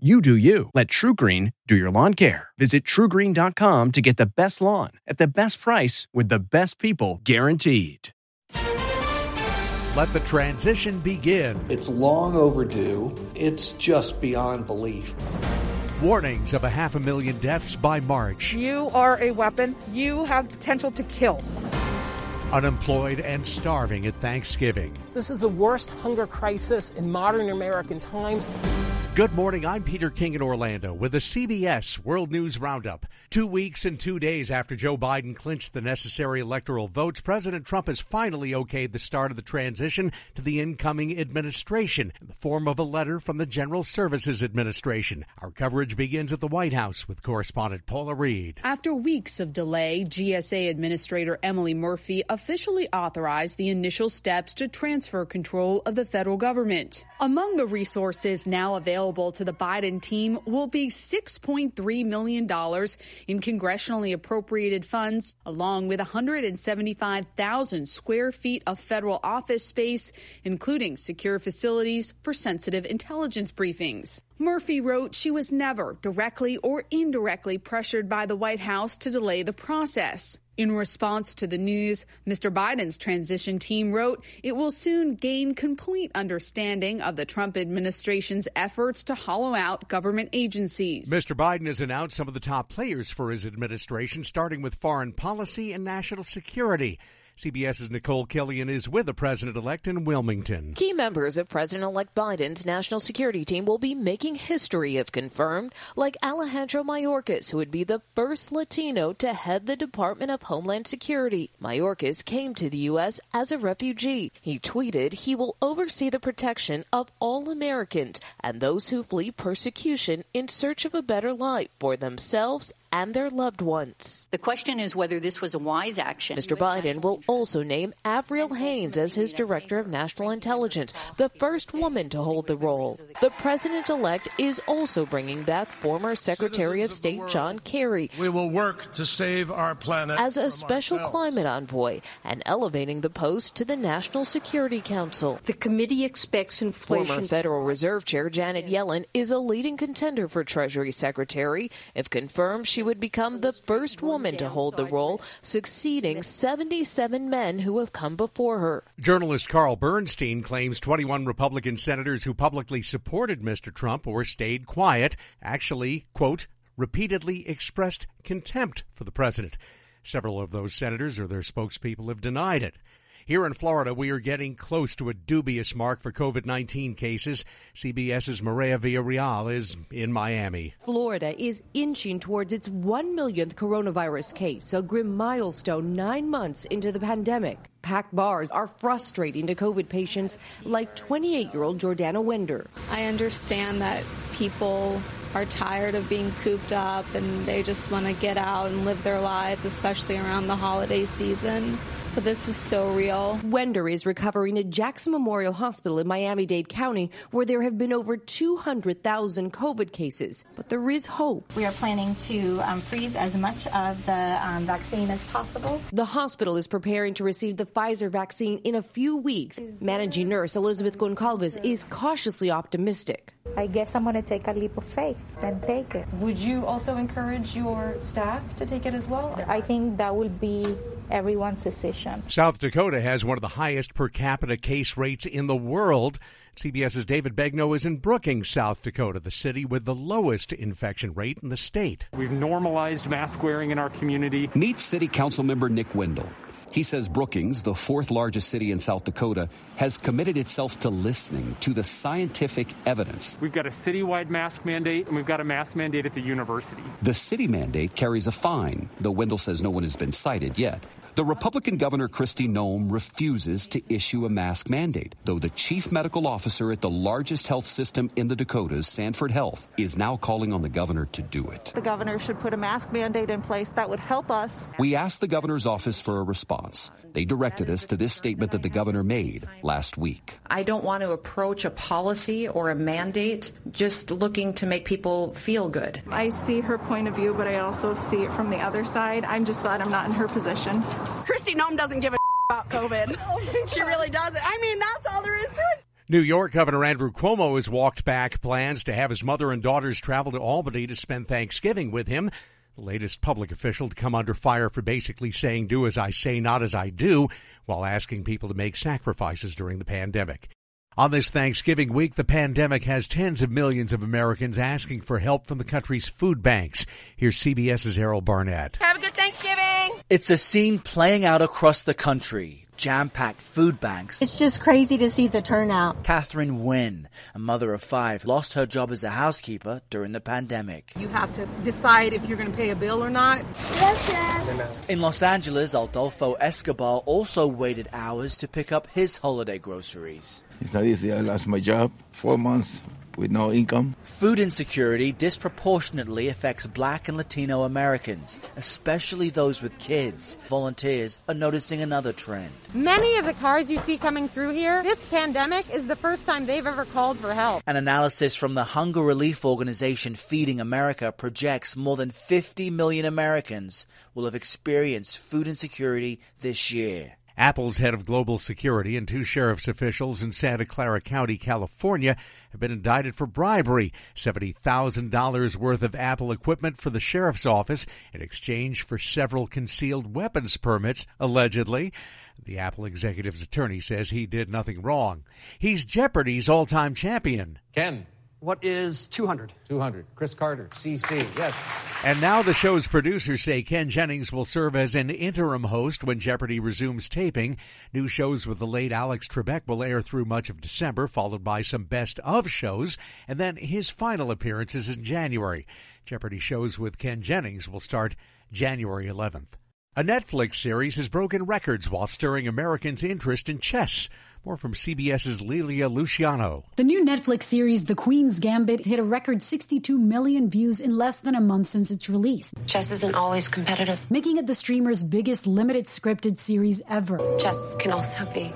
You do you. Let TruGreen do your lawn care. Visit trugreen.com to get the best lawn at the best price with the best people guaranteed. Let the transition begin. It's long overdue. It's just beyond belief. Warnings of a half a million deaths by March. You are a weapon. You have potential to kill. Unemployed and starving at Thanksgiving. This is the worst hunger crisis in modern American times. Good morning. I'm Peter King in Orlando with the CBS World News Roundup. Two weeks and two days after Joe Biden clinched the necessary electoral votes, President Trump has finally okayed the start of the transition to the incoming administration in the form of a letter from the General Services Administration. Our coverage begins at the White House with correspondent Paula Reed. After weeks of delay, GSA Administrator Emily Murphy officially authorized the initial steps to transfer control of the federal government. Among the resources now available to the Biden team will be $6.3 million in congressionally appropriated funds, along with 175,000 square feet of federal office space, including secure facilities for sensitive intelligence briefings. Murphy wrote she was never directly or indirectly pressured by the White House to delay the process. In response to the news, Mr. Biden's transition team wrote it will soon gain complete understanding of the Trump administration's efforts to hollow out government agencies. Mr. Biden has announced some of the top players for his administration, starting with foreign policy and national security. CBS's Nicole Killion is with the president elect in Wilmington. Key members of President elect Biden's national security team will be making history if confirmed, like Alejandro Mayorkas, who would be the first Latino to head the Department of Homeland Security. Mayorkas came to the U.S. as a refugee. He tweeted he will oversee the protection of all Americans and those who flee persecution in search of a better life for themselves and their loved ones. The question is whether this was a wise action. Mr. Biden will also name Avril Haines as his Director of National Intelligence, the first woman to hold the role. The president elect is also bringing back former Secretary of State John Kerry. We will work to save our planet as a special climate envoy and elevating the post to the National Security Council. The committee expects inflation. Former Federal Reserve Chair Janet Yellen is a leading contender for Treasury Secretary. If confirmed, she would become the first woman to hold the role, succeeding 77 men who have come before her. Journalist Carl Bernstein claims 21 Republican senators who publicly supported Mr. Trump or stayed quiet actually, quote, repeatedly expressed contempt for the president. Several of those senators or their spokespeople have denied it. Here in Florida, we are getting close to a dubious mark for COVID 19 cases. CBS's Maria Villarreal is in Miami. Florida is inching towards its 1 millionth coronavirus case, a grim milestone nine months into the pandemic. Packed bars are frustrating to COVID patients like 28 year old Jordana Wender. I understand that people are tired of being cooped up and they just want to get out and live their lives, especially around the holiday season but this is so real. Wender is recovering at Jackson Memorial Hospital in Miami Dade County, where there have been over 200,000 COVID cases. But there is hope. We are planning to um, freeze as much of the um, vaccine as possible. The hospital is preparing to receive the Pfizer vaccine in a few weeks. Managing nurse Elizabeth Goncalves is cautiously optimistic. I guess I'm going to take a leap of faith and take it. Would you also encourage your staff to take it as well? I think that would be everyone's decision. South Dakota has one of the highest per capita case rates in the world. CBS's David Begnaud is in Brookings, South Dakota, the city with the lowest infection rate in the state. We've normalized mask wearing in our community. Meet City Council member Nick Wendell. He says Brookings, the fourth largest city in South Dakota, has committed itself to listening to the scientific evidence. We've got a citywide mask mandate and we've got a mask mandate at the university. The city mandate carries a fine, though Wendell says no one has been cited yet. The Republican Governor Kristi Noem refuses to issue a mask mandate, though the chief medical officer at the largest health system in the Dakotas, Sanford Health, is now calling on the governor to do it. The governor should put a mask mandate in place that would help us. We asked the governor's office for a response. They directed us to this statement that the governor made last week. I don't want to approach a policy or a mandate just looking to make people feel good. I see her point of view, but I also see it from the other side. I'm just glad I'm not in her position. Kristi Noem doesn't give a about COVID. Oh she really doesn't. I mean, that's all there is to it. New York Governor Andrew Cuomo has walked back plans to have his mother and daughters travel to Albany to spend Thanksgiving with him. The latest public official to come under fire for basically saying, do as I say, not as I do, while asking people to make sacrifices during the pandemic. On this Thanksgiving week, the pandemic has tens of millions of Americans asking for help from the country's food banks. Here's CBS's Errol Barnett. Have a good Thanksgiving. It's a scene playing out across the country. Jam-packed food banks. It's just crazy to see the turnout. Catherine Wynn, a mother of five, lost her job as a housekeeper during the pandemic. You have to decide if you're going to pay a bill or not. Yes, yes. In Los Angeles, Adolfo Escobar also waited hours to pick up his holiday groceries. It's not easy. I lost my job four months with no income. Food insecurity disproportionately affects black and Latino Americans, especially those with kids. Volunteers are noticing another trend. Many of the cars you see coming through here, this pandemic is the first time they've ever called for help. An analysis from the hunger relief organization Feeding America projects more than 50 million Americans will have experienced food insecurity this year. Apple's head of global security and two sheriff's officials in Santa Clara County, California, have been indicted for bribery. $70,000 worth of Apple equipment for the sheriff's office in exchange for several concealed weapons permits, allegedly. The Apple executive's attorney says he did nothing wrong. He's Jeopardy's all time champion. Ken. What is 200? 200. Chris Carter, CC, yes. And now the show's producers say Ken Jennings will serve as an interim host when Jeopardy resumes taping. New shows with the late Alex Trebek will air through much of December, followed by some best of shows, and then his final appearances in January. Jeopardy shows with Ken Jennings will start January 11th. A Netflix series has broken records while stirring Americans' interest in chess. More from CBS's Lilia Luciano. The new Netflix series The Queen's Gambit hit a record 62 million views in less than a month since its release. Chess isn't always competitive, making it the streamer's biggest limited scripted series ever. Chess can also be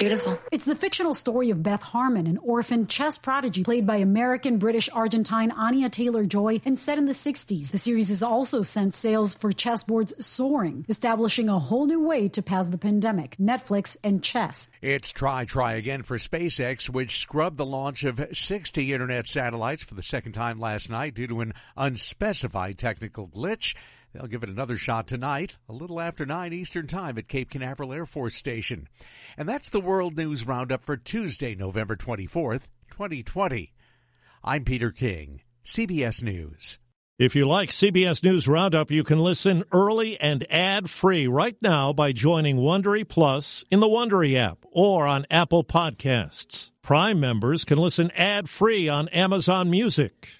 Beautiful. It's the fictional story of Beth Harmon, an orphan chess prodigy played by American British Argentine Anya Taylor Joy and set in the 60s. The series has also sent sales for chessboards soaring, establishing a whole new way to pass the pandemic Netflix and chess. It's try, try again for SpaceX, which scrubbed the launch of 60 internet satellites for the second time last night due to an unspecified technical glitch. They'll give it another shot tonight, a little after 9 Eastern Time at Cape Canaveral Air Force Station. And that's the World News Roundup for Tuesday, November 24th, 2020. I'm Peter King, CBS News. If you like CBS News Roundup, you can listen early and ad-free right now by joining Wondery Plus in the Wondery app or on Apple Podcasts. Prime members can listen ad-free on Amazon Music.